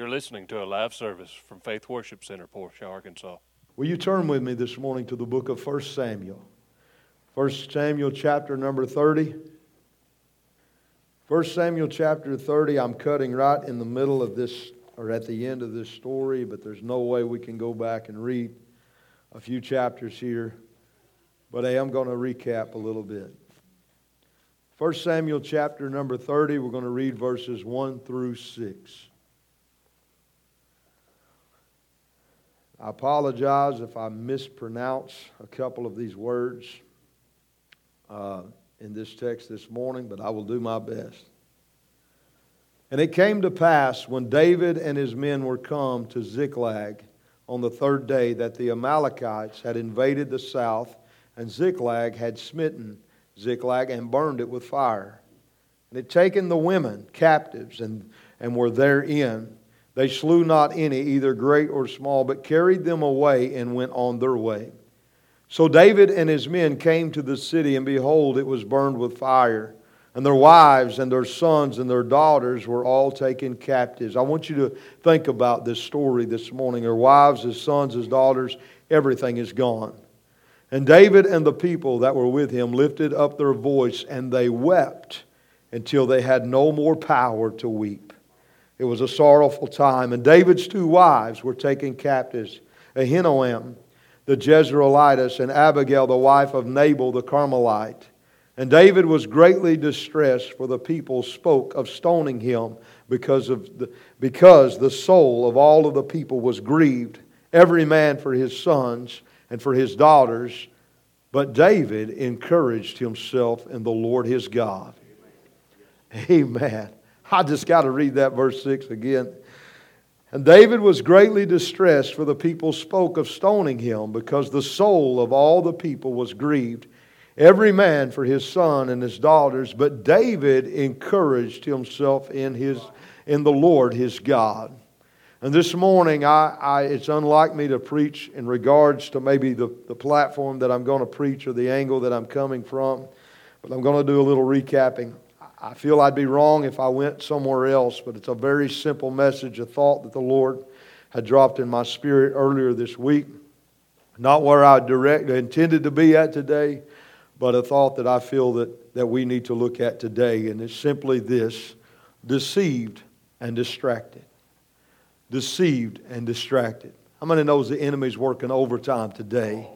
You're listening to a live service from Faith Worship Center, Portia, Arkansas. Will you turn with me this morning to the book of 1 Samuel? 1 Samuel chapter number 30. 1 Samuel chapter 30, I'm cutting right in the middle of this, or at the end of this story, but there's no way we can go back and read a few chapters here. But I'm going to recap a little bit. 1 Samuel chapter number 30, we're going to read verses 1 through 6. I apologize if I mispronounce a couple of these words uh, in this text this morning, but I will do my best. And it came to pass when David and his men were come to Ziklag on the third day that the Amalekites had invaded the south, and Ziklag had smitten Ziklag and burned it with fire. And had taken the women captives and, and were therein. They slew not any, either great or small, but carried them away and went on their way. So David and his men came to the city, and behold, it was burned with fire. And their wives and their sons and their daughters were all taken captives. I want you to think about this story this morning. Their wives, his sons, his daughters, everything is gone. And David and the people that were with him lifted up their voice, and they wept until they had no more power to weep. It was a sorrowful time. And David's two wives were taken captives Ahinoam, the Jezreelitess, and Abigail, the wife of Nabal the Carmelite. And David was greatly distressed, for the people spoke of stoning him because, of the, because the soul of all of the people was grieved, every man for his sons and for his daughters. But David encouraged himself in the Lord his God. Amen. I just got to read that verse 6 again. And David was greatly distressed, for the people spoke of stoning him, because the soul of all the people was grieved, every man for his son and his daughters. But David encouraged himself in, his, in the Lord his God. And this morning, I, I, it's unlike me to preach in regards to maybe the, the platform that I'm going to preach or the angle that I'm coming from, but I'm going to do a little recapping. I feel I'd be wrong if I went somewhere else, but it's a very simple message, a thought that the Lord had dropped in my spirit earlier this week. Not where I directly intended to be at today, but a thought that I feel that, that we need to look at today. And it's simply this deceived and distracted. Deceived and distracted. How many knows the enemy's working overtime today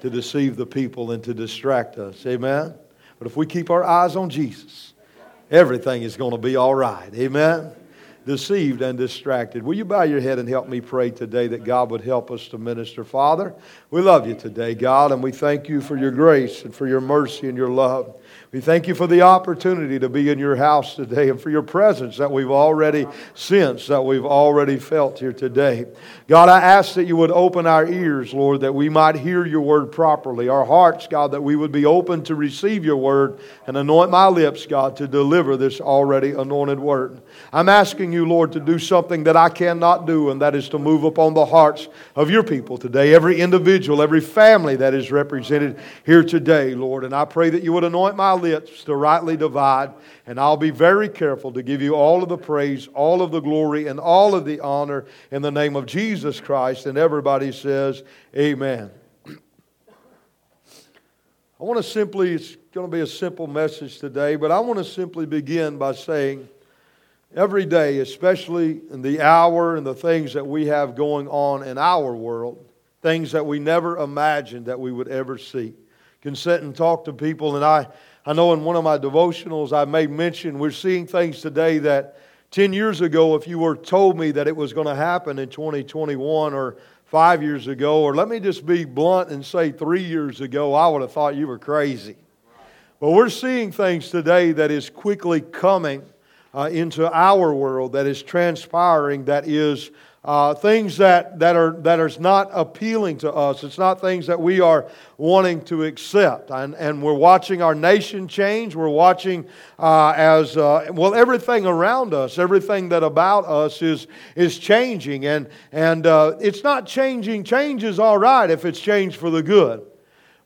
to deceive the people and to distract us? Amen? But if we keep our eyes on Jesus, everything is going to be all right. Amen? Deceived and distracted. Will you bow your head and help me pray today that God would help us to minister? Father, we love you today, God, and we thank you for your grace and for your mercy and your love. We thank you for the opportunity to be in your house today and for your presence that we've already sensed, that we've already felt here today. God, I ask that you would open our ears, Lord, that we might hear your word properly. Our hearts, God, that we would be open to receive your word and anoint my lips, God, to deliver this already anointed word. I'm asking you, Lord, to do something that I cannot do, and that is to move upon the hearts of your people today, every individual, every family that is represented here today, Lord. And I pray that you would anoint my lips lips to rightly divide, and I'll be very careful to give you all of the praise, all of the glory, and all of the honor in the name of Jesus Christ. And everybody says, Amen. I want to simply, it's going to be a simple message today, but I want to simply begin by saying, every day, especially in the hour and the things that we have going on in our world, things that we never imagined that we would ever see. Can sit and talk to people, and I, I know in one of my devotionals I made mention we're seeing things today that 10 years ago, if you were told me that it was going to happen in 2021 or five years ago, or let me just be blunt and say three years ago, I would have thought you were crazy. But we're seeing things today that is quickly coming uh, into our world, that is transpiring, that is uh, things that, that, are, that are not appealing to us. It's not things that we are wanting to accept. And, and we're watching our nation change. We're watching uh, as, uh, well, everything around us, everything that about us is, is changing. And, and uh, it's not changing. Change is all right if it's changed for the good.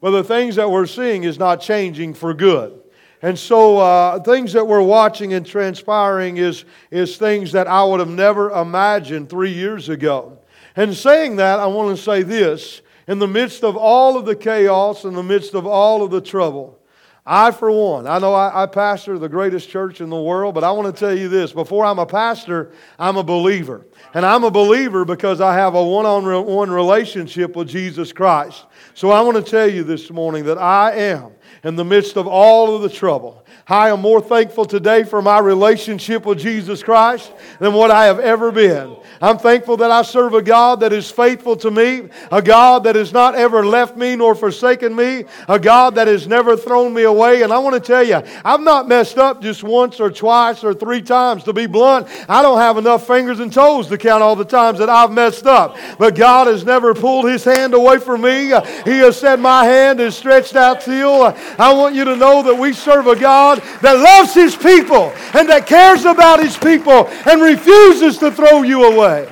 But the things that we're seeing is not changing for good. And so, uh, things that we're watching and transpiring is, is things that I would have never imagined three years ago. And saying that, I want to say this in the midst of all of the chaos, in the midst of all of the trouble, I, for one, I know I, I, pastor the greatest church in the world, but I want to tell you this before I'm a pastor, I'm a believer. And I'm a believer because I have a one on one relationship with Jesus Christ. So I want to tell you this morning that I am in the midst of all of the trouble. I am more thankful today for my relationship with Jesus Christ than what I have ever been. I'm thankful that I serve a God that is faithful to me, a God that has not ever left me nor forsaken me, a God that has never thrown me away. And I want to tell you, I've not messed up just once or twice or three times. To be blunt, I don't have enough fingers and toes to count all the times that I've messed up. But God has never pulled his hand away from me. He has said, My hand is stretched out till. I want you to know that we serve a God that loves his people and that cares about his people and refuses to throw you away.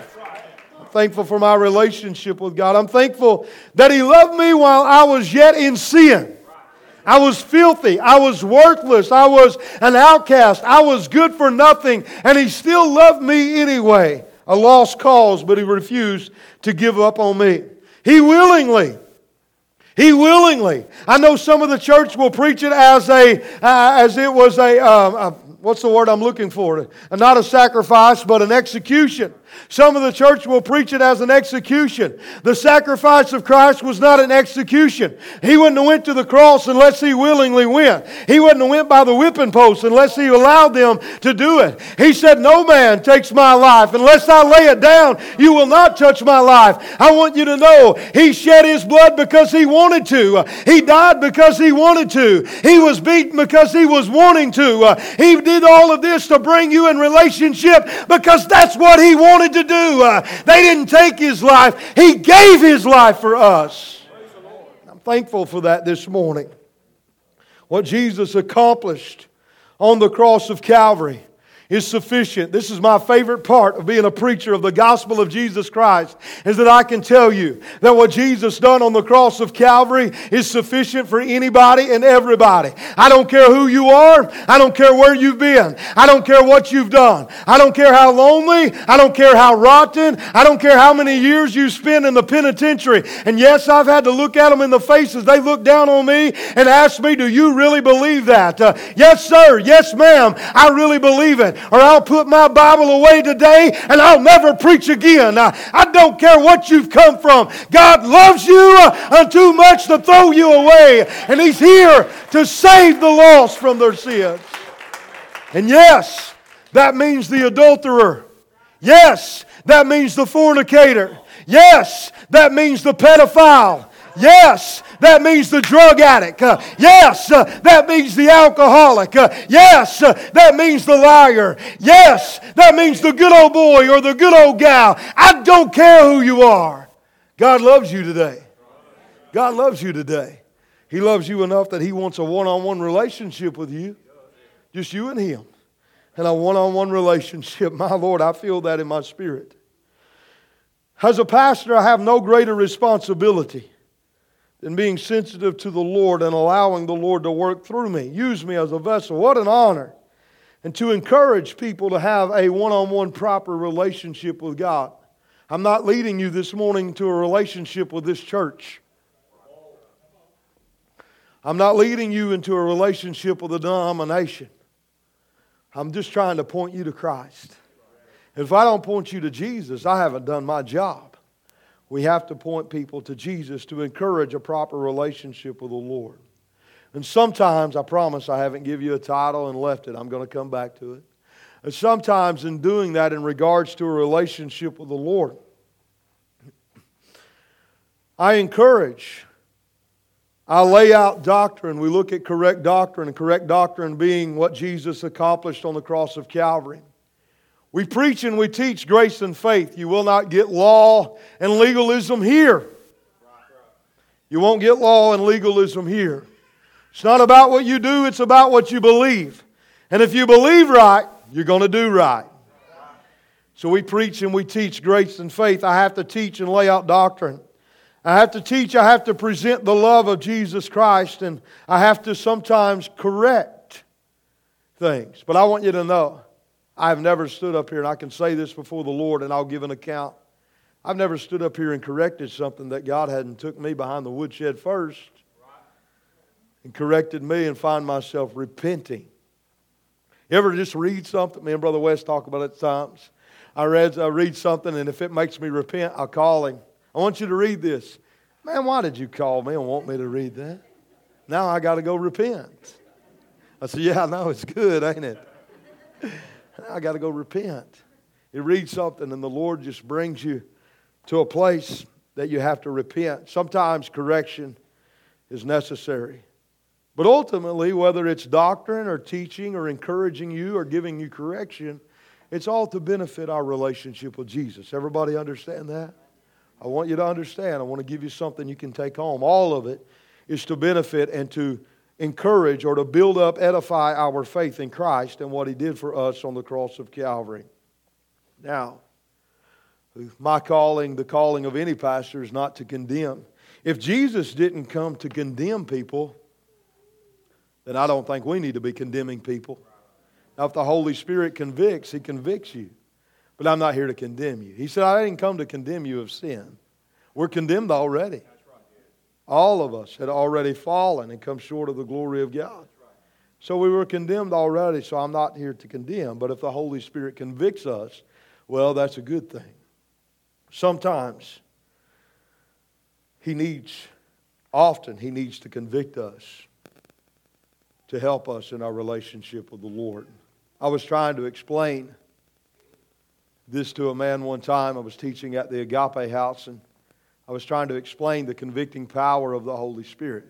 I'm thankful for my relationship with God. I'm thankful that he loved me while I was yet in sin. I was filthy. I was worthless. I was an outcast. I was good for nothing. And He still loved me anyway. A lost cause, but He refused to give up on me. He willingly he willingly. I know some of the church will preach it as a uh, as it was a, uh, a what's the word I'm looking for? Not a sacrifice, but an execution. Some of the church will preach it as an execution. The sacrifice of Christ was not an execution. He wouldn't have went to the cross unless he willingly went. He wouldn't have went by the whipping post unless he allowed them to do it. He said, "No man takes my life unless I lay it down. You will not touch my life." I want you to know he shed his blood because he wanted to. He died because he wanted to. He was beaten because he was wanting to. He did all of this to bring you in relationship because that's what he wanted wanted to do. Uh, they didn't take his life, he gave his life for us. I'm thankful for that this morning. What Jesus accomplished on the cross of Calvary is sufficient. This is my favorite part of being a preacher of the gospel of Jesus Christ is that I can tell you that what Jesus done on the cross of Calvary is sufficient for anybody and everybody. I don't care who you are. I don't care where you've been. I don't care what you've done. I don't care how lonely. I don't care how rotten. I don't care how many years you spend in the penitentiary. And yes, I've had to look at them in the faces. They look down on me and ask me, do you really believe that? Uh, yes, sir. Yes, ma'am. I really believe it or I'll put my Bible away today and I'll never preach again. I, I don't care what you've come from. God loves you uh, too much to throw you away, and He's here to save the lost from their sins. And yes, that means the adulterer. Yes, that means the fornicator. Yes, that means the pedophile. Yes, that means the drug addict. Uh, yes, uh, that means the alcoholic. Uh, yes, uh, that means the liar. Yes, that means the good old boy or the good old gal. I don't care who you are. God loves you today. God loves you today. He loves you enough that He wants a one on one relationship with you, just you and Him. And a one on one relationship. My Lord, I feel that in my spirit. As a pastor, I have no greater responsibility and being sensitive to the Lord and allowing the Lord to work through me, use me as a vessel. What an honor. And to encourage people to have a one on one proper relationship with God. I'm not leading you this morning to a relationship with this church. I'm not leading you into a relationship with a denomination. I'm just trying to point you to Christ. If I don't point you to Jesus, I haven't done my job. We have to point people to Jesus to encourage a proper relationship with the Lord. And sometimes, I promise I haven't given you a title and left it. I'm going to come back to it. And sometimes, in doing that, in regards to a relationship with the Lord, I encourage, I lay out doctrine. We look at correct doctrine, and correct doctrine being what Jesus accomplished on the cross of Calvary. We preach and we teach grace and faith. You will not get law and legalism here. You won't get law and legalism here. It's not about what you do, it's about what you believe. And if you believe right, you're going to do right. So we preach and we teach grace and faith. I have to teach and lay out doctrine. I have to teach, I have to present the love of Jesus Christ, and I have to sometimes correct things. But I want you to know, I have never stood up here, and I can say this before the Lord, and I'll give an account. I've never stood up here and corrected something that God hadn't took me behind the woodshed first and corrected me and find myself repenting. You ever just read something? Me and Brother West talk about it times. I read, I read something, and if it makes me repent, I'll call him. I want you to read this. Man, why did you call me and want me to read that? Now I got to go repent. I said, Yeah, I know it's good, ain't it? I got to go repent. You read something, and the Lord just brings you to a place that you have to repent. Sometimes correction is necessary. But ultimately, whether it's doctrine or teaching or encouraging you or giving you correction, it's all to benefit our relationship with Jesus. Everybody understand that? I want you to understand. I want to give you something you can take home. All of it is to benefit and to encourage or to build up, edify our faith in Christ and what He did for us on the cross of Calvary. Now, my calling, the calling of any pastor, is not to condemn. If Jesus didn't come to condemn people, then I don't think we need to be condemning people. Now, if the Holy Spirit convicts, He convicts you. But I'm not here to condemn you. He said, I didn't come to condemn you of sin. We're condemned already. All of us had already fallen and come short of the glory of God. So we were condemned already, so I'm not here to condemn. But if the Holy Spirit convicts us, well, that's a good thing. Sometimes He needs, often, He needs to convict us to help us in our relationship with the Lord. I was trying to explain this to a man one time. I was teaching at the Agape House, and I was trying to explain the convicting power of the Holy Spirit.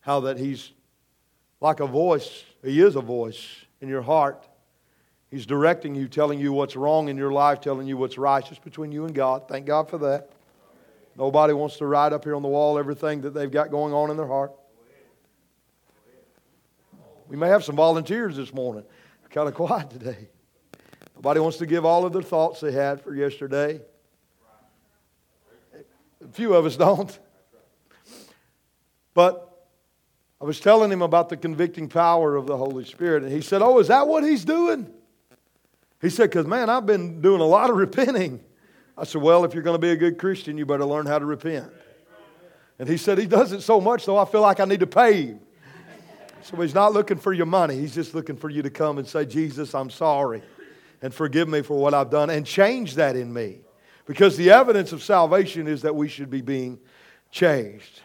How that He's like a voice, He is a voice in your heart. He's directing you, telling you what's wrong in your life, telling you what's righteous between you and God. Thank God for that. Nobody wants to write up here on the wall everything that they've got going on in their heart. We may have some volunteers this morning. Kind of quiet today. Nobody wants to give all of the thoughts they had for yesterday. Few of us don't. But I was telling him about the convicting power of the Holy Spirit, and he said, Oh, is that what he's doing? He said, Because, man, I've been doing a lot of repenting. I said, Well, if you're going to be a good Christian, you better learn how to repent. And he said, He does it so much, though, I feel like I need to pay him. So he's not looking for your money. He's just looking for you to come and say, Jesus, I'm sorry and forgive me for what I've done and change that in me. Because the evidence of salvation is that we should be being changed.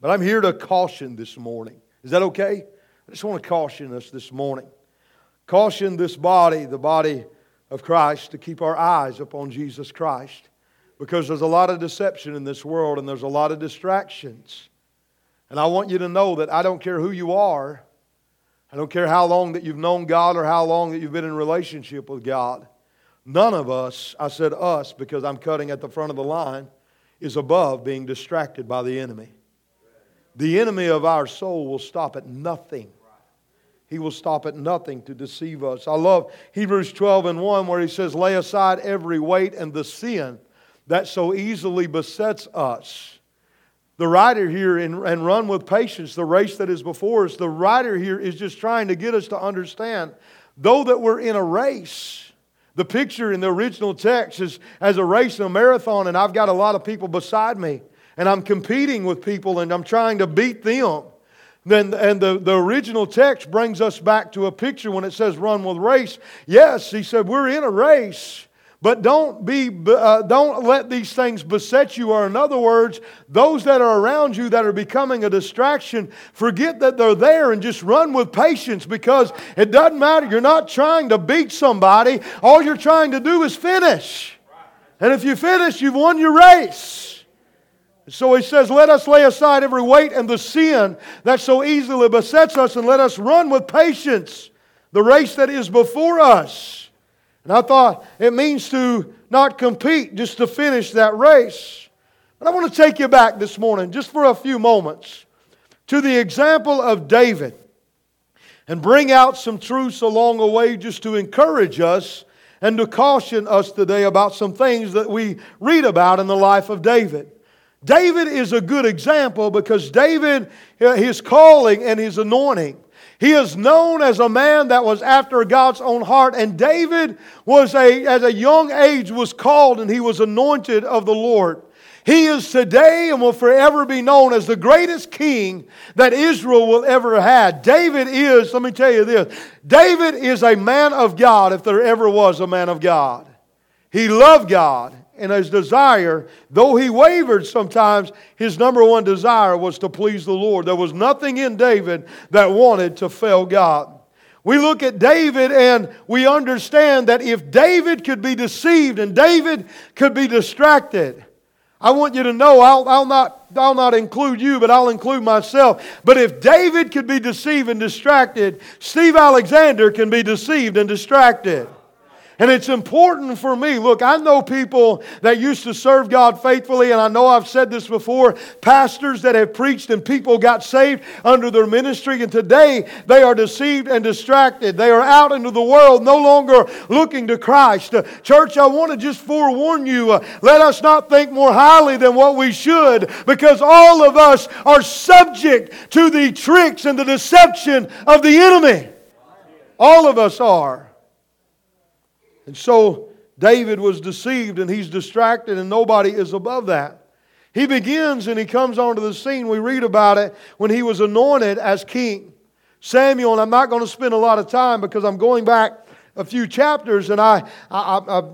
But I'm here to caution this morning. Is that okay? I just want to caution us this morning. Caution this body, the body of Christ, to keep our eyes upon Jesus Christ. Because there's a lot of deception in this world and there's a lot of distractions. And I want you to know that I don't care who you are, I don't care how long that you've known God or how long that you've been in relationship with God. None of us, I said us because I'm cutting at the front of the line, is above being distracted by the enemy. The enemy of our soul will stop at nothing. He will stop at nothing to deceive us. I love Hebrews 12 and 1 where he says, Lay aside every weight and the sin that so easily besets us the writer here, in, and run with patience the race that is before us, the writer here is just trying to get us to understand, though that we're in a race, the picture in the original text is as a race in a marathon, and I've got a lot of people beside me, and I'm competing with people, and I'm trying to beat them. Then, and the, the original text brings us back to a picture when it says run with race. Yes, he said, we're in a race. But don't, be, uh, don't let these things beset you, or in other words, those that are around you that are becoming a distraction, forget that they're there and just run with patience because it doesn't matter. You're not trying to beat somebody, all you're trying to do is finish. And if you finish, you've won your race. So he says, Let us lay aside every weight and the sin that so easily besets us, and let us run with patience the race that is before us. And I thought it means to not compete, just to finish that race. But I want to take you back this morning, just for a few moments, to the example of David and bring out some truths along the way just to encourage us and to caution us today about some things that we read about in the life of David. David is a good example because David, his calling and his anointing, He is known as a man that was after God's own heart. And David was a, at a young age, was called and he was anointed of the Lord. He is today and will forever be known as the greatest king that Israel will ever have. David is, let me tell you this David is a man of God if there ever was a man of God. He loved God and his desire, though he wavered sometimes, his number one desire was to please the Lord. There was nothing in David that wanted to fail God. We look at David and we understand that if David could be deceived and David could be distracted, I want you to know I'll, I'll, not, I'll not include you, but I'll include myself. But if David could be deceived and distracted, Steve Alexander can be deceived and distracted. And it's important for me. Look, I know people that used to serve God faithfully, and I know I've said this before pastors that have preached and people got saved under their ministry, and today they are deceived and distracted. They are out into the world, no longer looking to Christ. Uh, church, I want to just forewarn you uh, let us not think more highly than what we should, because all of us are subject to the tricks and the deception of the enemy. All of us are. And so David was deceived and he's distracted, and nobody is above that. He begins and he comes onto the scene. We read about it when he was anointed as king. Samuel, and I'm not going to spend a lot of time because I'm going back a few chapters and I, I, I, I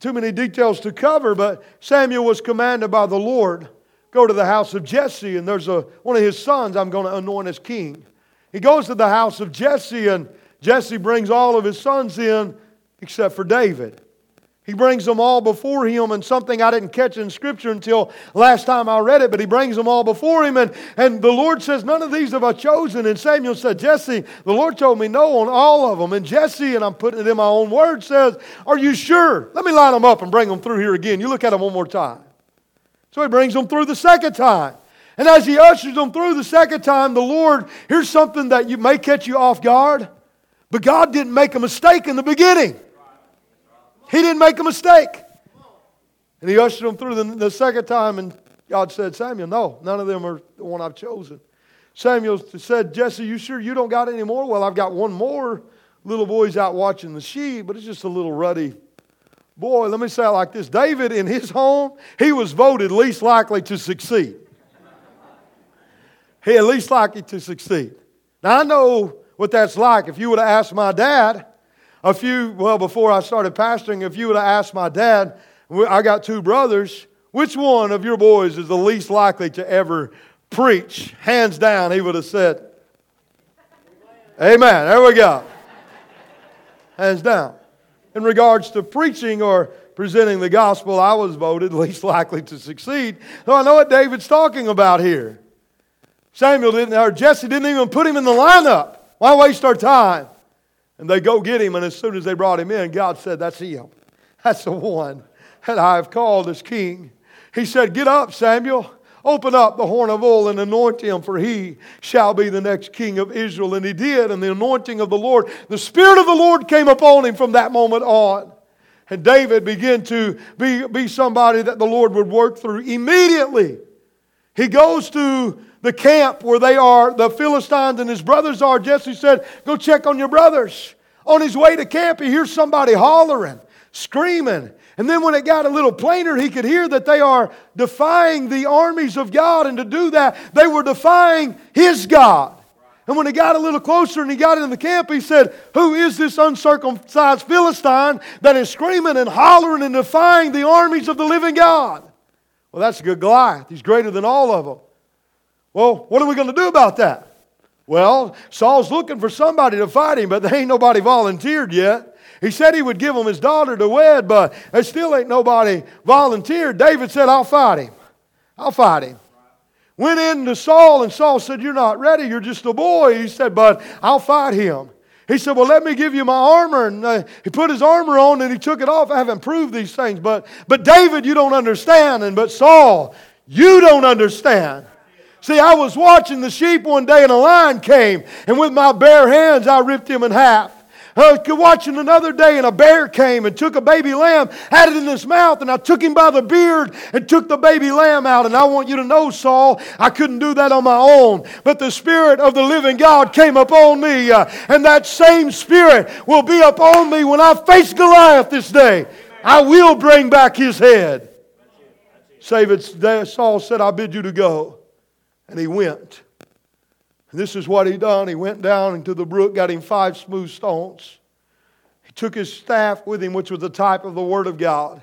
too many details to cover, but Samuel was commanded by the Lord go to the house of Jesse, and there's a, one of his sons I'm going to anoint as king. He goes to the house of Jesse, and Jesse brings all of his sons in except for David. He brings them all before him, and something I didn't catch in Scripture until last time I read it, but he brings them all before him, and, and the Lord says, None of these have I chosen. And Samuel said, Jesse, the Lord told me no on all of them. And Jesse, and I'm putting it in my own words, says, Are you sure? Let me line them up and bring them through here again. You look at them one more time. So he brings them through the second time. And as he ushers them through the second time, the Lord, here's something that you may catch you off guard, but God didn't make a mistake in the beginning. He didn't make a mistake. And he ushered them through the, the second time, and God said, Samuel, no, none of them are the one I've chosen. Samuel said, Jesse, you sure you don't got any more? Well, I've got one more. Little boy's out watching the sheep, but it's just a little ruddy boy. Let me say it like this David, in his home, he was voted least likely to succeed. He at least likely to succeed. Now, I know what that's like. If you would have asked my dad, a few, well, before I started pastoring, if you would have asked my dad, I got two brothers, which one of your boys is the least likely to ever preach? Hands down, he would have said, Amen. There we go. Hands down. In regards to preaching or presenting the gospel, I was voted least likely to succeed. So I know what David's talking about here. Samuel didn't, or Jesse didn't even put him in the lineup. Why waste our time? And they go get him, and as soon as they brought him in, God said, That's him. That's the one that I have called as king. He said, Get up, Samuel. Open up the horn of oil and anoint him, for he shall be the next king of Israel. And he did, and the anointing of the Lord, the Spirit of the Lord came upon him from that moment on. And David began to be, be somebody that the Lord would work through immediately. He goes to the camp where they are, the Philistines and his brothers are. Jesse said, Go check on your brothers. On his way to camp, he hears somebody hollering, screaming. And then when it got a little plainer, he could hear that they are defying the armies of God. And to do that, they were defying his God. And when he got a little closer and he got into the camp, he said, Who is this uncircumcised Philistine that is screaming and hollering and defying the armies of the living God? Well, that's a good Goliath. He's greater than all of them. Well, what are we going to do about that? Well, Saul's looking for somebody to fight him, but there ain't nobody volunteered yet. He said he would give him his daughter to wed, but there still ain't nobody volunteered. David said, I'll fight him. I'll fight him. Went in to Saul, and Saul said, You're not ready. You're just a boy. He said, But I'll fight him. He said, Well, let me give you my armor. And uh, he put his armor on and he took it off. I haven't proved these things. But, but David, you don't understand. And but Saul, you don't understand. See, I was watching the sheep one day and a lion came, and with my bare hands I ripped him in half. I was watching another day, and a bear came and took a baby lamb, had it in his mouth, and I took him by the beard and took the baby lamb out. And I want you to know, Saul, I couldn't do that on my own, but the Spirit of the living God came upon me, uh, and that same Spirit will be upon me when I face Goliath this day. I will bring back his head. David, Saul said, I bid you to go. And he went. And this is what he done. He went down into the brook, got him five smooth stones. He took his staff with him, which was the type of the Word of God.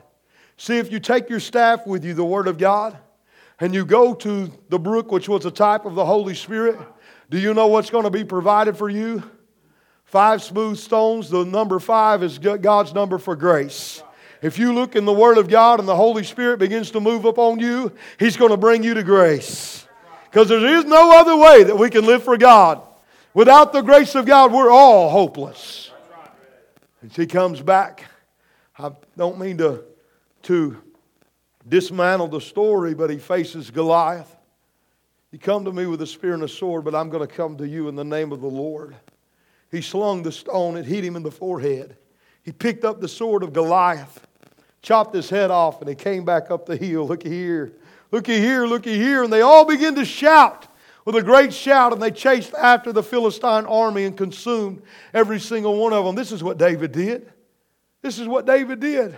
See, if you take your staff with you, the Word of God, and you go to the brook, which was the type of the Holy Spirit, do you know what's going to be provided for you? Five smooth stones. The number five is God's number for grace. If you look in the Word of God and the Holy Spirit begins to move upon you, He's going to bring you to grace. Because there is no other way that we can live for God. Without the grace of God, we're all hopeless. And He comes back. I don't mean to, to dismantle the story, but he faces Goliath. He come to me with a spear and a sword, but I'm going to come to you in the name of the Lord. He slung the stone, it hit him in the forehead. He picked up the sword of Goliath chopped his head off, and he came back up the hill. Looky here, looky here, looky here. And they all begin to shout with a great shout, and they chased after the Philistine army and consumed every single one of them. This is what David did. This is what David did.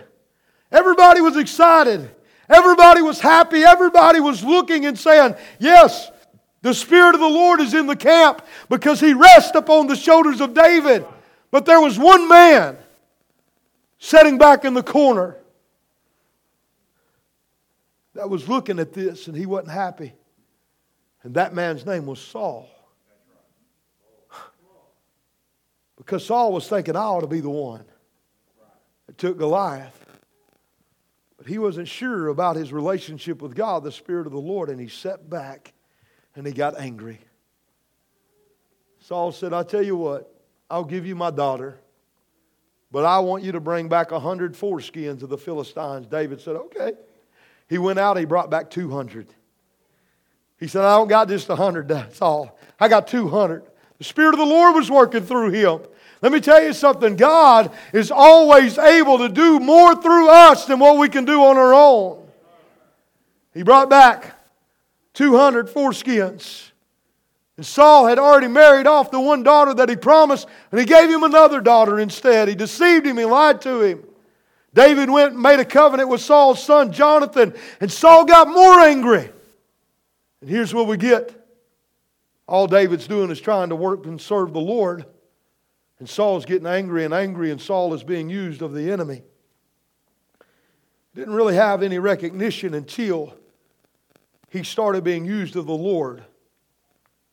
Everybody was excited. Everybody was happy. Everybody was looking and saying, Yes, the Spirit of the Lord is in the camp because he rests upon the shoulders of David. But there was one man sitting back in the corner that was looking at this and he wasn't happy. And that man's name was Saul. Because Saul was thinking, I ought to be the one that took Goliath. But he wasn't sure about his relationship with God, the Spirit of the Lord, and he sat back and he got angry. Saul said, I tell you what, I'll give you my daughter, but I want you to bring back a hundred foreskins of the Philistines. David said, Okay. He went out, he brought back 200. He said, I don't got just 100, that's all. I got 200. The Spirit of the Lord was working through him. Let me tell you something God is always able to do more through us than what we can do on our own. He brought back 200 foreskins. And Saul had already married off the one daughter that he promised, and he gave him another daughter instead. He deceived him, he lied to him. David went and made a covenant with Saul's son Jonathan, and Saul got more angry. And here's what we get all David's doing is trying to work and serve the Lord. And Saul's getting angry and angry, and Saul is being used of the enemy. Didn't really have any recognition until he started being used of the Lord.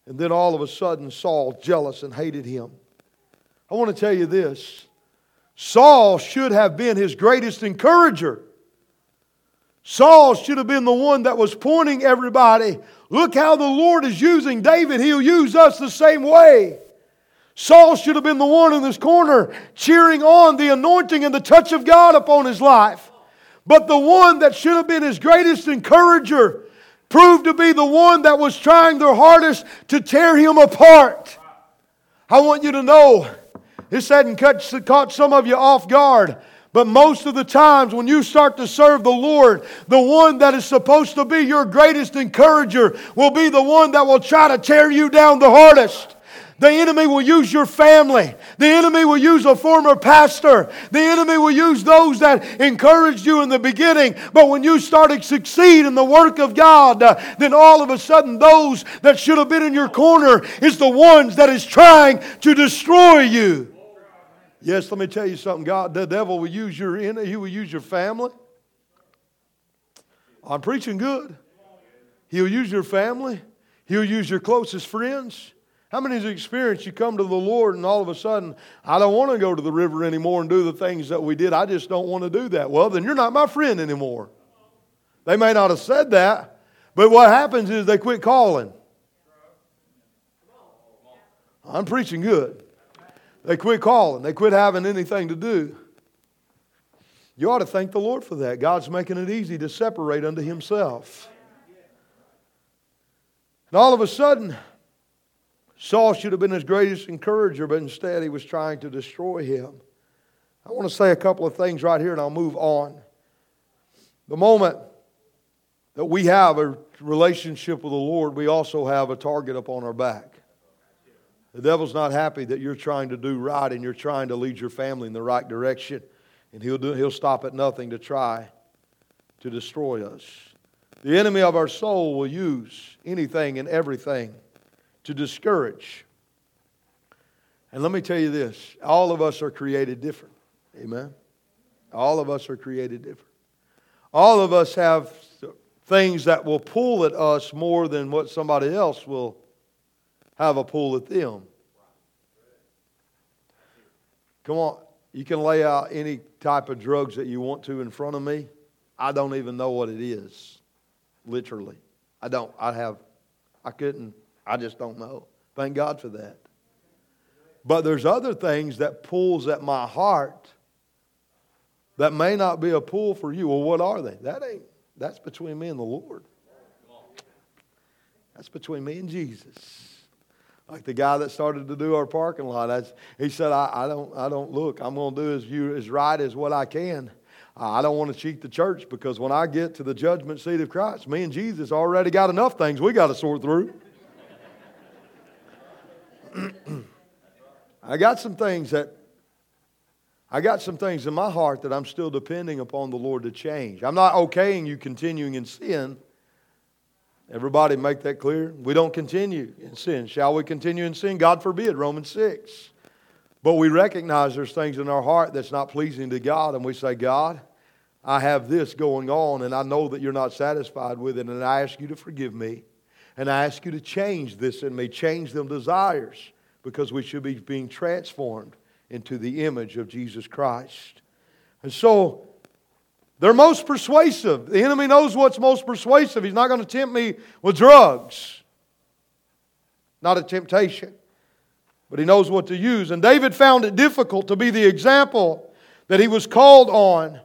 And then all of a sudden, Saul jealous and hated him. I want to tell you this Saul should have been his greatest encourager. Saul should have been the one that was pointing everybody. Look how the Lord is using David. He'll use us the same way. Saul should have been the one in this corner cheering on the anointing and the touch of God upon his life. But the one that should have been his greatest encourager proved to be the one that was trying their hardest to tear him apart. I want you to know this hadn't caught some of you off guard. But most of the times when you start to serve the Lord, the one that is supposed to be your greatest encourager will be the one that will try to tear you down the hardest. The enemy will use your family. The enemy will use a former pastor. The enemy will use those that encouraged you in the beginning. But when you start to succeed in the work of God, uh, then all of a sudden those that should have been in your corner is the ones that is trying to destroy you. Yes, let me tell you something. God, the devil will use your he will use your family. I'm preaching good. He'll use your family. He'll use your closest friends. How many has experienced you come to the Lord and all of a sudden, I don't want to go to the river anymore and do the things that we did. I just don't want to do that. Well, then you're not my friend anymore. They may not have said that, but what happens is they quit calling. I'm preaching good. They quit calling, they quit having anything to do. You ought to thank the Lord for that. God's making it easy to separate unto Himself. And all of a sudden, Saul should have been his greatest encourager, but instead he was trying to destroy him. I want to say a couple of things right here and I'll move on. The moment that we have a relationship with the Lord, we also have a target upon our back. The devil's not happy that you're trying to do right and you're trying to lead your family in the right direction. And he'll, do, he'll stop at nothing to try to destroy us. The enemy of our soul will use anything and everything to discourage. And let me tell you this all of us are created different. Amen? All of us are created different. All of us have things that will pull at us more than what somebody else will have a pull at them. Come on, you can lay out any type of drugs that you want to in front of me. I don't even know what it is, literally. I don't. I have, I couldn't, I just don't know. Thank God for that. But there's other things that pulls at my heart that may not be a pull for you. Well, what are they? That ain't, that's between me and the Lord. That's between me and Jesus. Like the guy that started to do our parking lot, that's, he said, I, I, don't, I don't look. I'm going to do as, you, as right as what I can. I don't want to cheat the church because when I get to the judgment seat of Christ, me and Jesus already got enough things we got to sort through. I got some things that I got some things in my heart that I'm still depending upon the Lord to change. I'm not okaying you continuing in sin. Everybody make that clear? We don't continue in sin. Shall we continue in sin? God forbid, Romans 6. But we recognize there's things in our heart that's not pleasing to God, and we say, God, I have this going on, and I know that you're not satisfied with it, and I ask you to forgive me, and I ask you to change this in me, change them desires, because we should be being transformed into the image of Jesus Christ. And so, they're most persuasive. The enemy knows what's most persuasive. He's not going to tempt me with drugs. Not a temptation. But he knows what to use. And David found it difficult to be the example that he was called on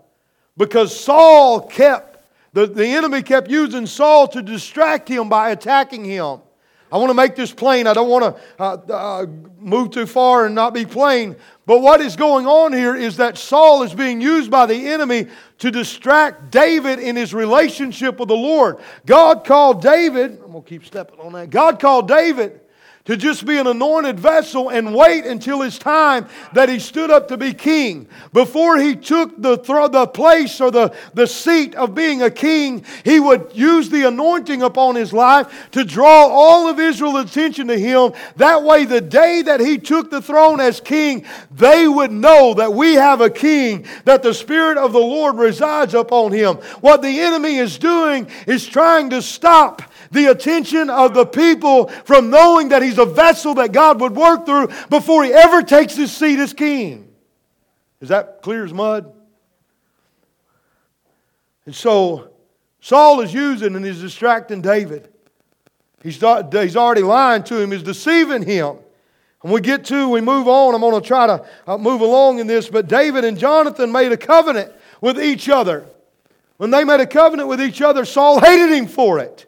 because Saul kept, the, the enemy kept using Saul to distract him by attacking him. I want to make this plain. I don't want to uh, uh, move too far and not be plain. But what is going on here is that Saul is being used by the enemy to distract David in his relationship with the Lord. God called David, I'm going to keep stepping on that. God called David to just be an anointed vessel and wait until his time that he stood up to be king. Before he took the, the place or the, the seat of being a king, he would use the anointing upon his life to draw all of Israel's attention to him. That way, the day that he took the throne as king, they would know that we have a king, that the Spirit of the Lord resides upon him. What the enemy is doing is trying to stop the attention of the people from knowing that he's a vessel that God would work through before he ever takes his seat as king. Is that clear as mud? And so Saul is using and he's distracting David. He's, he's already lying to him, he's deceiving him. And we get to, we move on. I'm going to try to uh, move along in this, but David and Jonathan made a covenant with each other. When they made a covenant with each other, Saul hated him for it.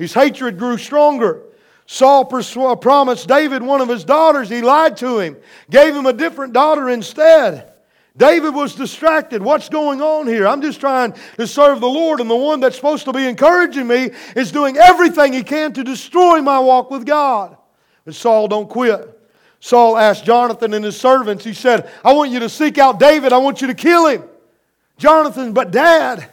His hatred grew stronger. Saul uh, promised David one of his daughters. He lied to him, gave him a different daughter instead. David was distracted. What's going on here? I'm just trying to serve the Lord, and the one that's supposed to be encouraging me is doing everything he can to destroy my walk with God. But Saul don't quit. Saul asked Jonathan and his servants, he said, I want you to seek out David. I want you to kill him. Jonathan, but dad,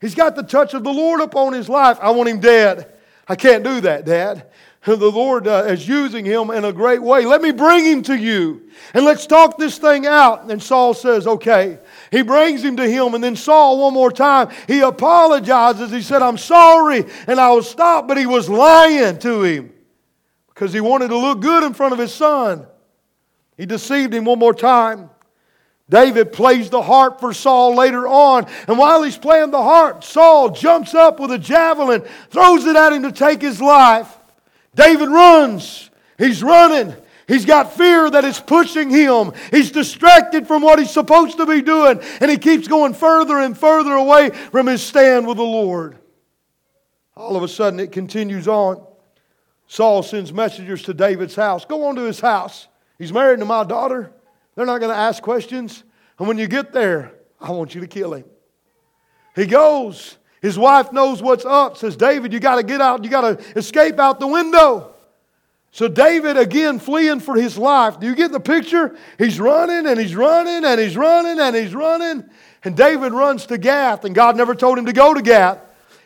he's got the touch of the Lord upon his life. I want him dead. I can't do that, Dad. The Lord uh, is using him in a great way. Let me bring him to you and let's talk this thing out. And Saul says, Okay. He brings him to him, and then Saul, one more time, he apologizes. He said, I'm sorry, and I will stop, but he was lying to him because he wanted to look good in front of his son. He deceived him one more time. David plays the harp for Saul later on. And while he's playing the harp, Saul jumps up with a javelin, throws it at him to take his life. David runs. He's running. He's got fear that is pushing him. He's distracted from what he's supposed to be doing. And he keeps going further and further away from his stand with the Lord. All of a sudden, it continues on. Saul sends messengers to David's house. Go on to his house. He's married to my daughter. They're not going to ask questions. And when you get there, I want you to kill him. He goes. His wife knows what's up, says, David, you got to get out. You got to escape out the window. So David, again, fleeing for his life. Do you get the picture? He's running and he's running and he's running and he's running. And David runs to Gath, and God never told him to go to Gath.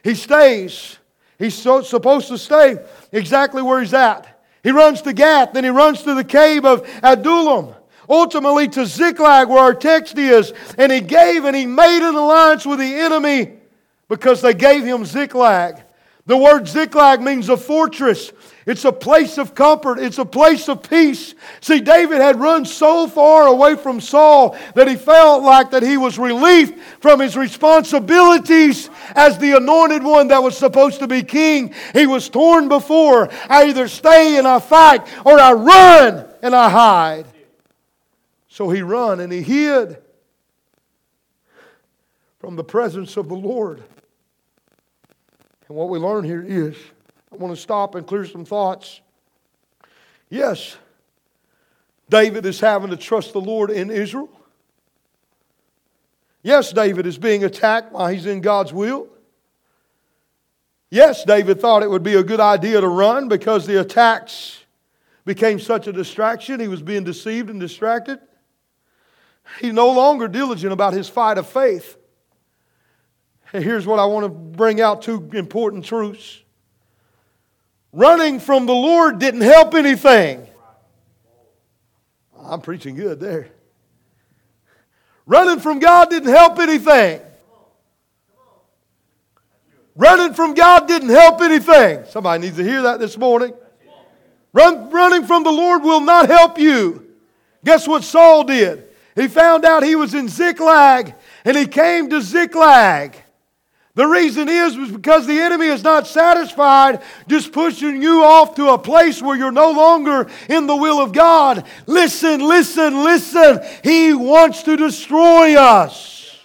He stays. He's so, supposed to stay exactly where he's at. He runs to Gath, then he runs to the cave of Adullam, ultimately to Ziklag, where our text is. And he gave and he made an alliance with the enemy because they gave him Ziklag. The word Ziklag means a fortress. It's a place of comfort. It's a place of peace. See, David had run so far away from Saul that he felt like that he was relieved from his responsibilities as the anointed one that was supposed to be king. He was torn before. I either stay and I fight or I run and I hide. So he run and he hid from the presence of the Lord. And what we learn here is I want to stop and clear some thoughts. Yes, David is having to trust the Lord in Israel. Yes, David is being attacked while he's in God's will. Yes, David thought it would be a good idea to run because the attacks became such a distraction. He was being deceived and distracted. He's no longer diligent about his fight of faith. And here's what I want to bring out two important truths. Running from the Lord didn't help anything. I'm preaching good there. Running from God didn't help anything. Running from God didn't help anything. Somebody needs to hear that this morning. Run, running from the Lord will not help you. Guess what Saul did? He found out he was in Ziklag and he came to Ziklag. The reason is, was because the enemy is not satisfied just pushing you off to a place where you're no longer in the will of God. Listen, listen, listen. He wants to destroy us.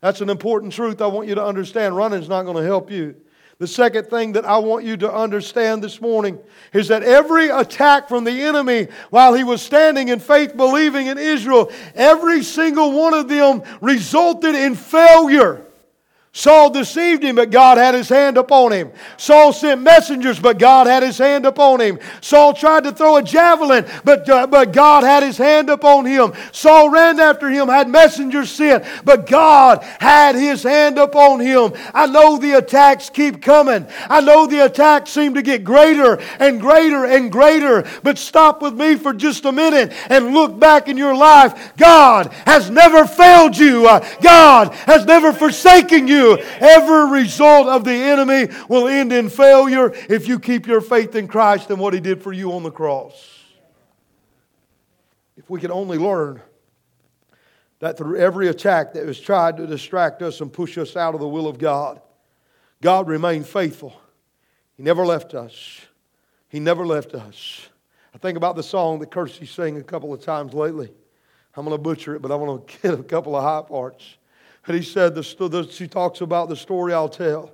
That's an important truth I want you to understand. Running is not going to help you. The second thing that I want you to understand this morning is that every attack from the enemy while he was standing in faith believing in Israel, every single one of them resulted in failure. Saul deceived him, but God had his hand upon him. Saul sent messengers, but God had his hand upon him. Saul tried to throw a javelin, but, uh, but God had his hand upon him. Saul ran after him, had messengers sent, but God had his hand upon him. I know the attacks keep coming. I know the attacks seem to get greater and greater and greater, but stop with me for just a minute and look back in your life. God has never failed you, uh, God has never forsaken you Every result of the enemy will end in failure if you keep your faith in Christ and what He did for you on the cross. If we could only learn that through every attack that was tried to distract us and push us out of the will of God, God remained faithful. He never left us. He never left us. I think about the song that Kirsty sang a couple of times lately. I'm going to butcher it, but I'm going to get a couple of high parts. And he said, the, the, she talks about the story I'll tell.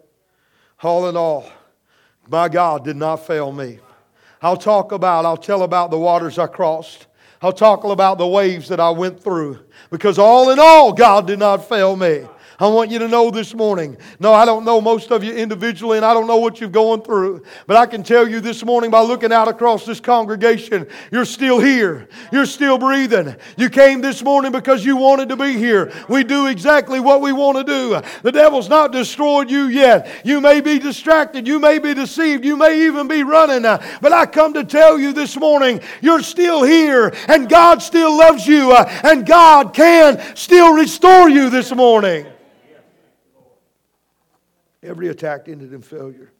All in all, my God did not fail me. I'll talk about, I'll tell about the waters I crossed. I'll talk about the waves that I went through. Because all in all, God did not fail me. I want you to know this morning. No, I don't know most of you individually, and I don't know what you're going through. But I can tell you this morning by looking out across this congregation, you're still here. You're still breathing. You came this morning because you wanted to be here. We do exactly what we want to do. The devil's not destroyed you yet. You may be distracted. You may be deceived. You may even be running. But I come to tell you this morning, you're still here, and God still loves you, and God can still restore you this morning. Every attack ended in failure.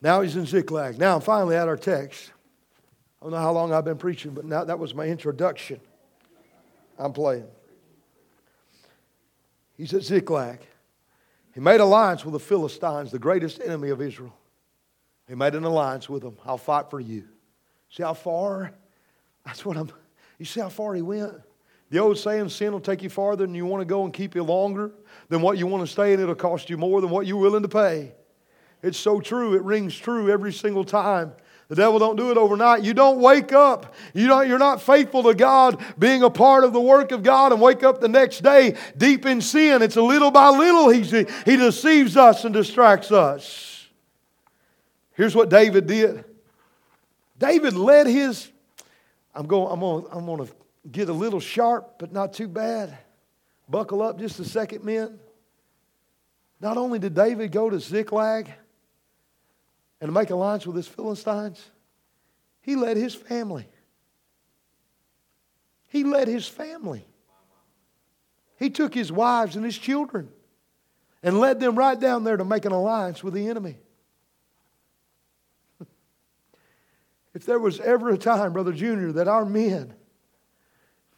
Now he's in Ziklag. Now I'm finally at our text. I don't know how long I've been preaching, but now that was my introduction. I'm playing. He's at Ziklag. He made alliance with the Philistines, the greatest enemy of Israel. He made an alliance with them. I'll fight for you. See how far? That's what I'm. You see how far he went? The old saying, sin will take you farther than you want to go and keep you longer than what you want to stay, and it'll cost you more than what you're willing to pay. It's so true. It rings true every single time. The devil don't do it overnight. You don't wake up. You don't, you're not faithful to God, being a part of the work of God, and wake up the next day deep in sin. It's a little by little he, he deceives us and distracts us. Here's what David did. David led his. I'm going. I'm going. I'm going to get a little sharp, but not too bad. Buckle up just a second, men. Not only did David go to Ziklag and make alliance with his Philistines, he led his family. He led his family. He took his wives and his children and led them right down there to make an alliance with the enemy. if there was ever a time, Brother Junior, that our men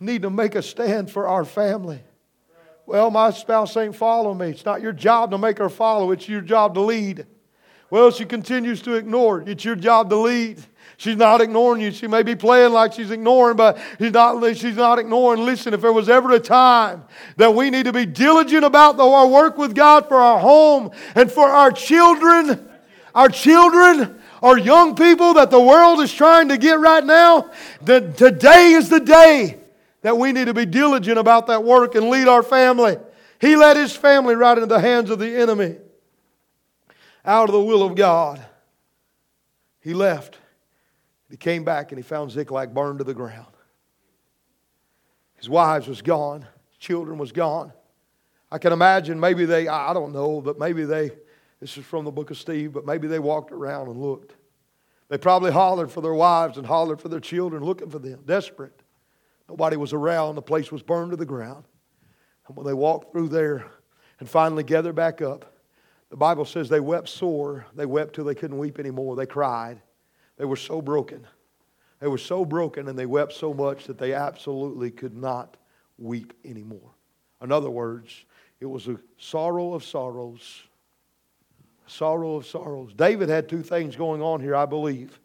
need to make a stand for our family, well, my spouse ain't following me. It's not your job to make her follow, it's your job to lead. Well, she continues to ignore. It's your job to lead. She's not ignoring you. She may be playing like she's ignoring, but she's not, she's not ignoring. Listen, if there was ever a time that we need to be diligent about the, our work with God for our home and for our children, our children, our young people that the world is trying to get right now, that today is the day that we need to be diligent about that work and lead our family. He led his family right into the hands of the enemy out of the will of God. He left. He came back and he found Ziklag burned to the ground. His wives was gone, his children was gone. I can imagine maybe they, I don't know, but maybe they, this is from the book of Steve, but maybe they walked around and looked. They probably hollered for their wives and hollered for their children, looking for them, desperate. Nobody was around. The place was burned to the ground. And when they walked through there and finally gathered back up, the Bible says they wept sore. They wept till they couldn't weep anymore. They cried. They were so broken. They were so broken and they wept so much that they absolutely could not weep anymore. In other words, it was a sorrow of sorrows. sorrow of sorrows. David had two things going on here, I believe.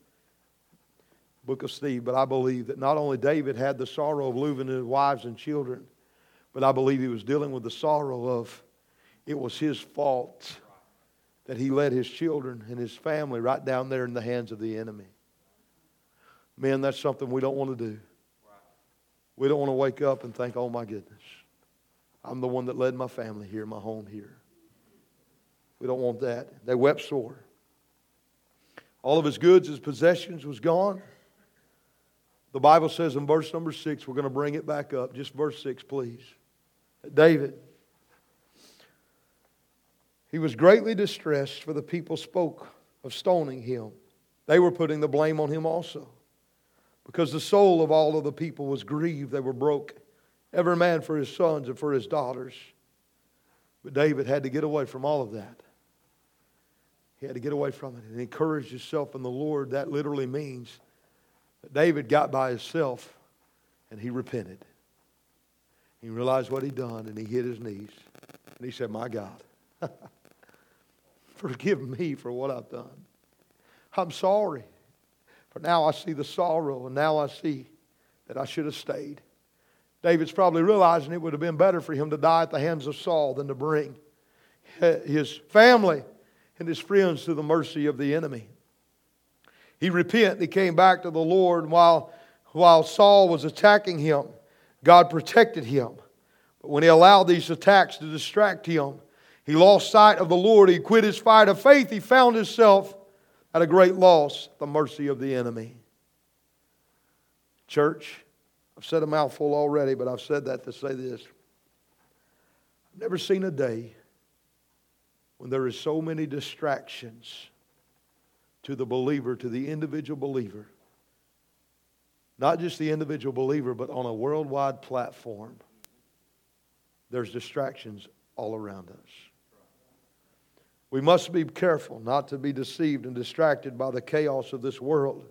Book of Steve, but I believe that not only David had the sorrow of losing his wives and children, but I believe he was dealing with the sorrow of it was his fault that he led his children and his family right down there in the hands of the enemy. Man, that's something we don't want to do. We don't want to wake up and think, oh my goodness, I'm the one that led my family here, my home here. We don't want that. They wept sore. All of his goods, his possessions was gone. The Bible says in verse number six, we're going to bring it back up. Just verse six, please. David he was greatly distressed, for the people spoke of stoning him. They were putting the blame on him also. Because the soul of all of the people was grieved, they were broke, every man for his sons and for his daughters. But David had to get away from all of that. He had to get away from it and encourage himself in the Lord. That literally means that David got by himself and he repented. He realized what he'd done and he hit his knees. And he said, My God. Forgive me for what I've done. I'm sorry. For now I see the sorrow, and now I see that I should have stayed. David's probably realizing it would have been better for him to die at the hands of Saul than to bring his family and his friends to the mercy of the enemy. He repented. He came back to the Lord while, while Saul was attacking him. God protected him. But when he allowed these attacks to distract him, he lost sight of the Lord. He quit his fight of faith. He found himself at a great loss, the mercy of the enemy. Church, I've said a mouthful already, but I've said that to say this. I've never seen a day when there is so many distractions to the believer, to the individual believer. Not just the individual believer, but on a worldwide platform. There's distractions all around us. We must be careful not to be deceived and distracted by the chaos of this world.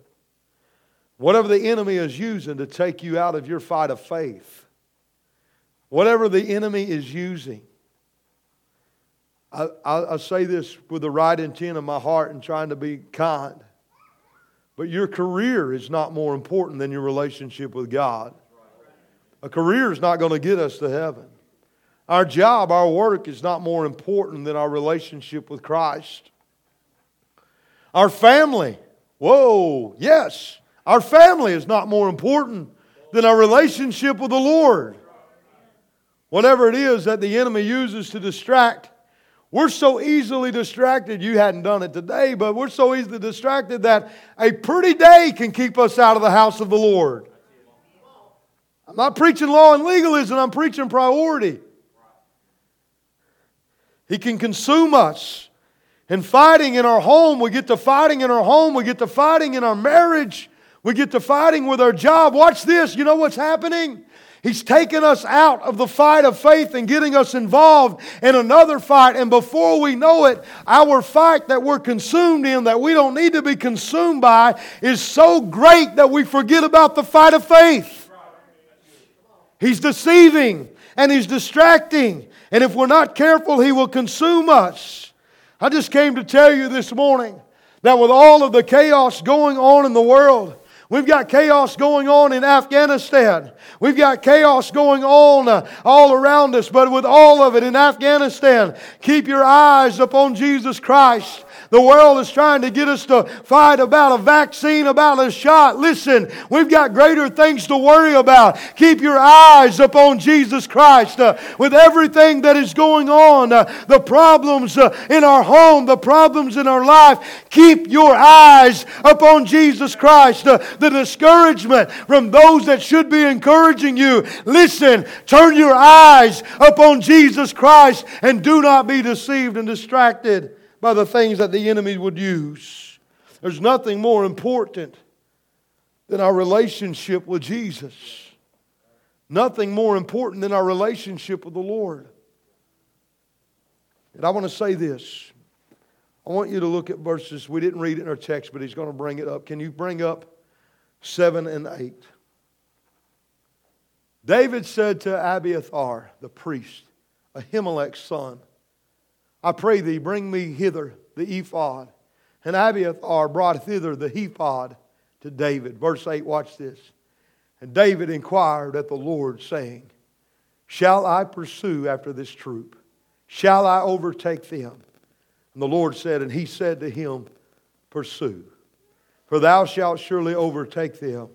Whatever the enemy is using to take you out of your fight of faith, whatever the enemy is using, I, I, I say this with the right intent of my heart and trying to be kind. But your career is not more important than your relationship with God. A career is not going to get us to heaven. Our job, our work is not more important than our relationship with Christ. Our family. Whoa, yes. Our family is not more important than our relationship with the Lord. Whatever it is that the enemy uses to distract, we're so easily distracted. You hadn't done it today, but we're so easily distracted that a pretty day can keep us out of the house of the Lord. I'm not preaching law and legalism, I'm preaching priority. He can consume us. And fighting in our home, we get to fighting in our home, we get to fighting in our marriage, we get to fighting with our job. Watch this. You know what's happening? He's taking us out of the fight of faith and getting us involved in another fight. And before we know it, our fight that we're consumed in, that we don't need to be consumed by, is so great that we forget about the fight of faith. He's deceiving and he's distracting. And if we're not careful, he will consume us. I just came to tell you this morning that with all of the chaos going on in the world, We've got chaos going on in Afghanistan. We've got chaos going on uh, all around us, but with all of it in Afghanistan, keep your eyes upon Jesus Christ. The world is trying to get us to fight about a vaccine, about a shot. Listen, we've got greater things to worry about. Keep your eyes upon Jesus Christ. Uh, with everything that is going on, uh, the problems uh, in our home, the problems in our life, keep your eyes upon Jesus Christ. Uh, the discouragement from those that should be encouraging you. Listen, turn your eyes upon Jesus Christ and do not be deceived and distracted by the things that the enemy would use. There's nothing more important than our relationship with Jesus. Nothing more important than our relationship with the Lord. And I want to say this. I want you to look at verses. We didn't read it in our text, but he's going to bring it up. Can you bring up 7 and 8? David said to Abiathar, the priest, Ahimelech's son, I pray thee, bring me hither the ephod. And Abiathar brought thither the ephod to David. Verse 8, watch this. And David inquired at the Lord, saying, Shall I pursue after this troop? Shall I overtake them? And the Lord said, and he said to him, Pursue, for thou shalt surely overtake them,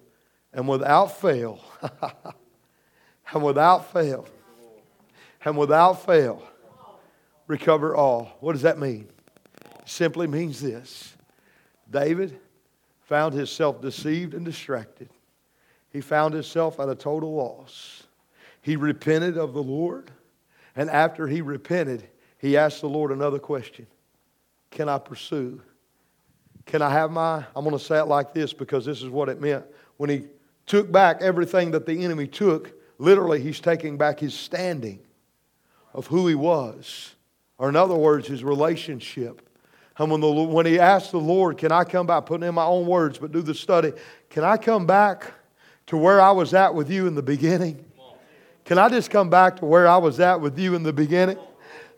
and without fail, and without fail, and without fail, recover all. What does that mean? It simply means this David found himself deceived and distracted. He found himself at a total loss. He repented of the Lord, and after he repented, he asked the Lord another question Can I pursue? Can I have my, I'm going to say it like this because this is what it meant. When he took back everything that the enemy took, literally, he's taking back his standing of who he was or in other words, his relationship. And when, the, when he asked the Lord, Can I come back? Putting in my own words, but do the study. Can I come back to where I was at with you in the beginning? Can I just come back to where I was at with you in the beginning?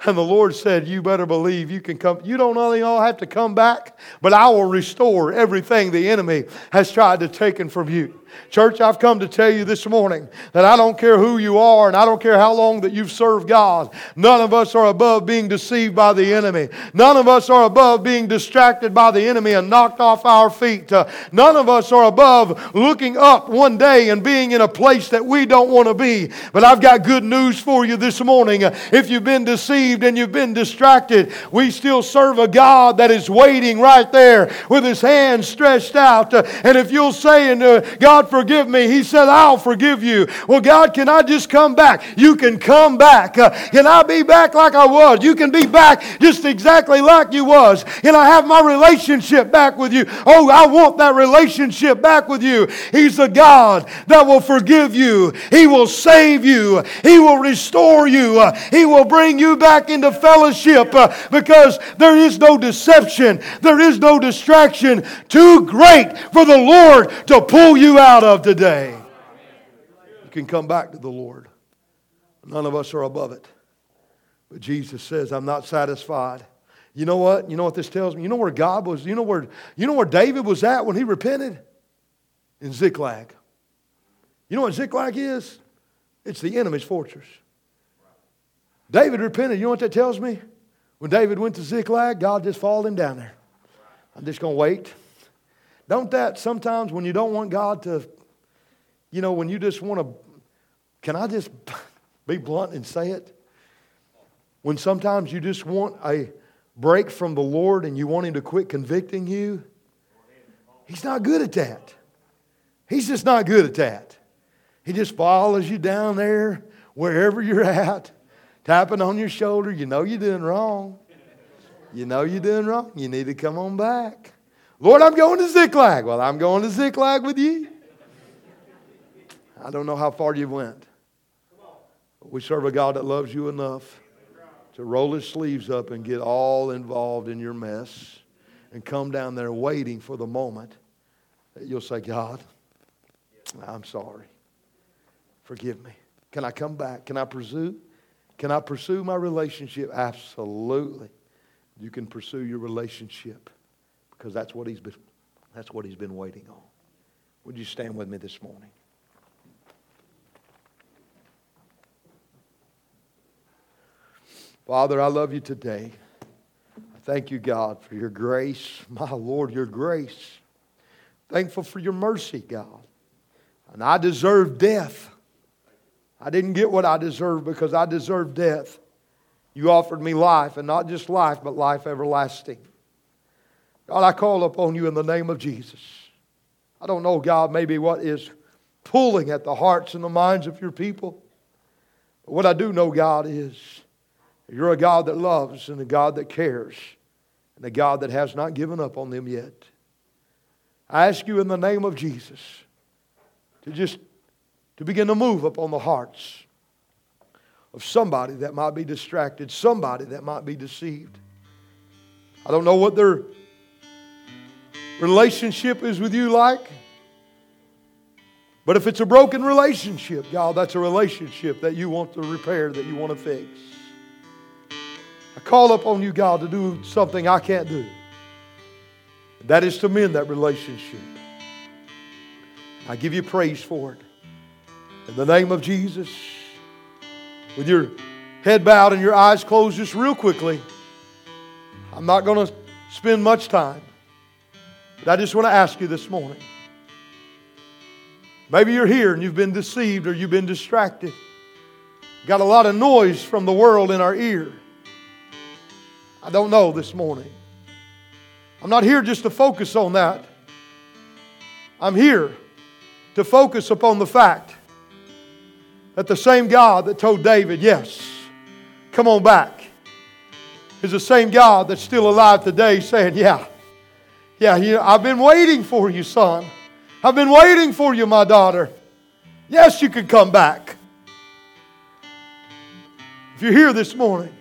And the Lord said, You better believe you can come. You don't only all have to come back, but I will restore everything the enemy has tried to take from you. Church, I've come to tell you this morning that I don't care who you are and I don't care how long that you've served God. None of us are above being deceived by the enemy. None of us are above being distracted by the enemy and knocked off our feet. Uh, none of us are above looking up one day and being in a place that we don't want to be. But I've got good news for you this morning. Uh, if you've been deceived and you've been distracted, we still serve a God that is waiting right there with his hands stretched out. Uh, and if you'll say, and God, God, forgive me. He said, I'll forgive you. Well, God, can I just come back? You can come back. Uh, can I be back like I was? You can be back just exactly like you was. Can I have my relationship back with you? Oh, I want that relationship back with you. He's a God that will forgive you. He will save you. He will restore you. Uh, he will bring you back into fellowship uh, because there is no deception. There is no distraction too great for the Lord to pull you out out of today. You can come back to the Lord. None of us are above it. But Jesus says, I'm not satisfied. You know what? You know what this tells me? You know where God was? You know where, you know where David was at when he repented? In Ziklag. You know what Ziklag is? It's the enemy's fortress. David repented. You know what that tells me? When David went to Ziklag, God just followed him down there. I'm just going to wait. Don't that sometimes when you don't want God to, you know, when you just want to, can I just be blunt and say it? When sometimes you just want a break from the Lord and you want Him to quit convicting you, He's not good at that. He's just not good at that. He just follows you down there wherever you're at, tapping on your shoulder. You know you're doing wrong. You know you're doing wrong. You need to come on back. Lord, I'm going to Ziklag. Well, I'm going to Ziklag with you. I don't know how far you went. We serve a God that loves you enough to roll his sleeves up and get all involved in your mess and come down there waiting for the moment that you'll say, God, I'm sorry. Forgive me. Can I come back? Can I pursue? Can I pursue my relationship? Absolutely. You can pursue your relationship because that's what he's been, that's what he's been waiting on. Would you stand with me this morning? Father, I love you today. I thank you, God, for your grace. My Lord, your grace. Thankful for your mercy, God. And I deserve death. I didn't get what I deserved because I deserved death. You offered me life, and not just life, but life everlasting. God, I call upon you in the name of Jesus. I don't know, God, maybe what is pulling at the hearts and the minds of your people. But what I do know, God, is you're a God that loves and a God that cares and a God that has not given up on them yet. I ask you in the name of Jesus to just to begin to move upon the hearts of somebody that might be distracted, somebody that might be deceived. I don't know what their relationship is with you like. But if it's a broken relationship, God, that's a relationship that you want to repair, that you want to fix. I call upon you, God, to do something I can't do. That is to mend that relationship. I give you praise for it. In the name of Jesus, with your head bowed and your eyes closed just real quickly, I'm not going to spend much time, but I just want to ask you this morning. Maybe you're here and you've been deceived or you've been distracted. Got a lot of noise from the world in our ear. I don't know this morning. I'm not here just to focus on that. I'm here to focus upon the fact that the same God that told David, Yes, come on back, is the same God that's still alive today saying, Yeah, yeah, you I've been waiting for you, son. I've been waiting for you, my daughter. Yes, you can come back. If you're here this morning,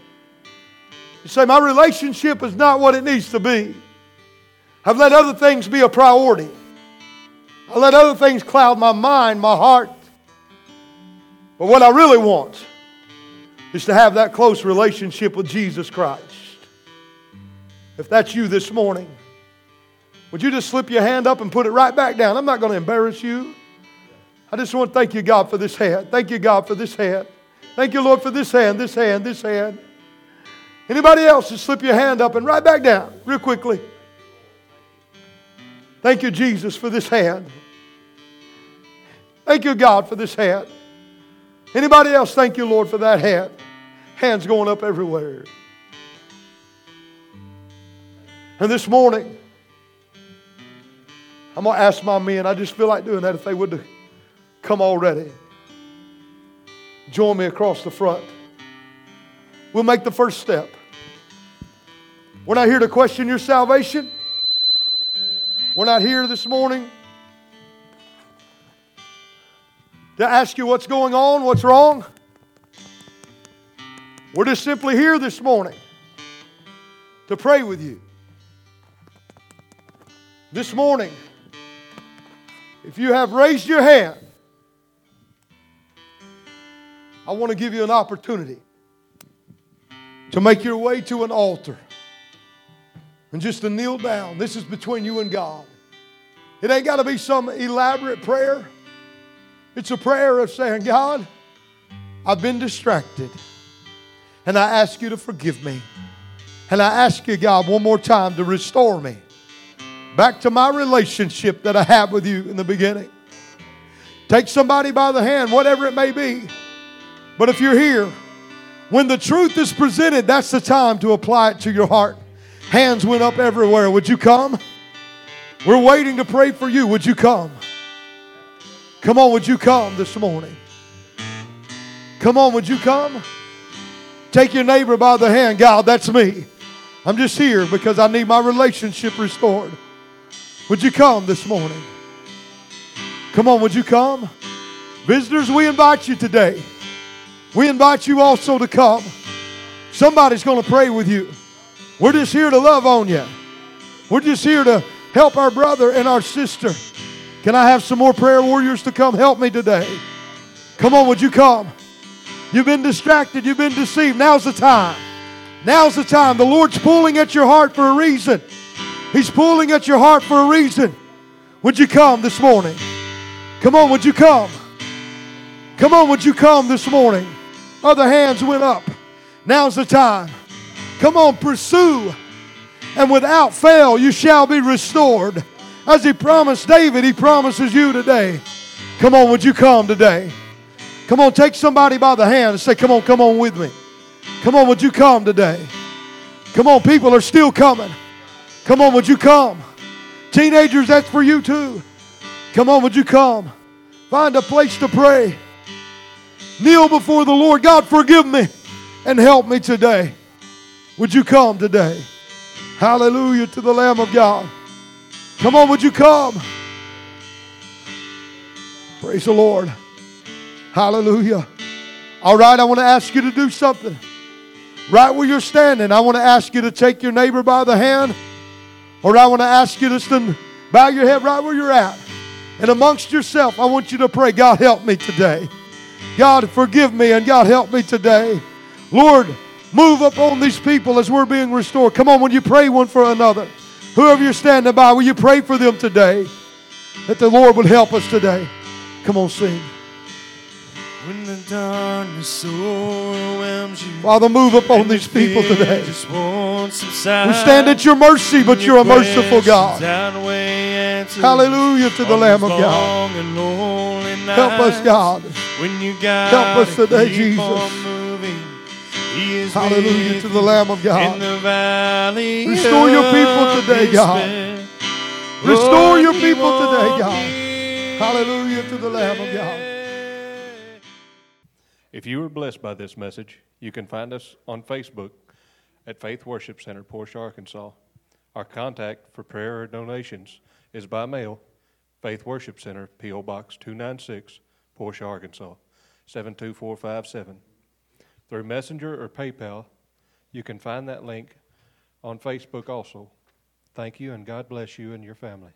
you say, My relationship is not what it needs to be. I've let other things be a priority. I let other things cloud my mind, my heart. But what I really want is to have that close relationship with Jesus Christ. If that's you this morning, would you just slip your hand up and put it right back down? I'm not going to embarrass you. I just want to thank you, God, for this hand. Thank you, God, for this hand. Thank you, Lord, for this hand, this hand, this hand. Anybody else, just slip your hand up and right back down real quickly. Thank you, Jesus, for this hand. Thank you, God, for this hand. Anybody else, thank you, Lord, for that hand. Hands going up everywhere. And this morning, I'm going to ask my men, I just feel like doing that if they would come already. Join me across the front. We'll make the first step. We're not here to question your salvation. We're not here this morning to ask you what's going on, what's wrong. We're just simply here this morning to pray with you. This morning, if you have raised your hand, I want to give you an opportunity to make your way to an altar and just to kneel down. This is between you and God. It ain't got to be some elaborate prayer. It's a prayer of saying, God, I've been distracted. And I ask you to forgive me. And I ask you, God, one more time to restore me. Back to my relationship that I had with you in the beginning. Take somebody by the hand, whatever it may be. But if you're here, when the truth is presented, that's the time to apply it to your heart. Hands went up everywhere. Would you come? We're waiting to pray for you. Would you come? Come on, would you come this morning? Come on, would you come? Take your neighbor by the hand. God, that's me. I'm just here because I need my relationship restored. Would you come this morning? Come on, would you come? Visitors, we invite you today. We invite you also to come. Somebody's going to pray with you. We're just here to love on you. We're just here to help our brother and our sister. Can I have some more prayer warriors to come help me today? Come on, would you come? You've been distracted, you've been deceived. Now's the time. Now's the time. The Lord's pulling at your heart for a reason. He's pulling at your heart for a reason. Would you come this morning? Come on, would you come? Come on, would you come this morning? Other hands went up. Now's the time. Come on, pursue. And without fail, you shall be restored. As he promised David, he promises you today. Come on, would you come today? Come on, take somebody by the hand and say, Come on, come on with me. Come on, would you come today? Come on, people are still coming. Come on, would you come? Teenagers, that's for you too. Come on, would you come? Find a place to pray. Kneel before the Lord. God, forgive me and help me today. Would you come today? Hallelujah to the Lamb of God. Come on, would you come? Praise the Lord. Hallelujah. All right, I want to ask you to do something. Right where you're standing, I want to ask you to take your neighbor by the hand, or I want to ask you to stand, bow your head right where you're at. And amongst yourself, I want you to pray, God, help me today. God, forgive me, and God, help me today. Lord, move upon these people as we're being restored. Come on, when you pray one for another, whoever you're standing by, will you pray for them today? That the Lord would help us today. Come on, sing. When the darkness overwhelms you. Father, move upon these the people today. Just won't subside. We stand at your mercy, but you're a merciful God. questions outweigh answers Hallelujah to the Lamb of God. long and lonely Help us. God. When you Help us today, Jesus. He is Hallelujah to the Lamb of In God. the valley Restore your people today, God. Restore your people today, God. Hallelujah to the Lamb of God. If you were blessed by this message, you can find us on Facebook at Faith Worship Center, Portia, Arkansas. Our contact for prayer or donations is by mail, Faith Worship Center, P.O. Box 296, Portia, Arkansas 72457. Through Messenger or PayPal, you can find that link on Facebook also. Thank you, and God bless you and your family.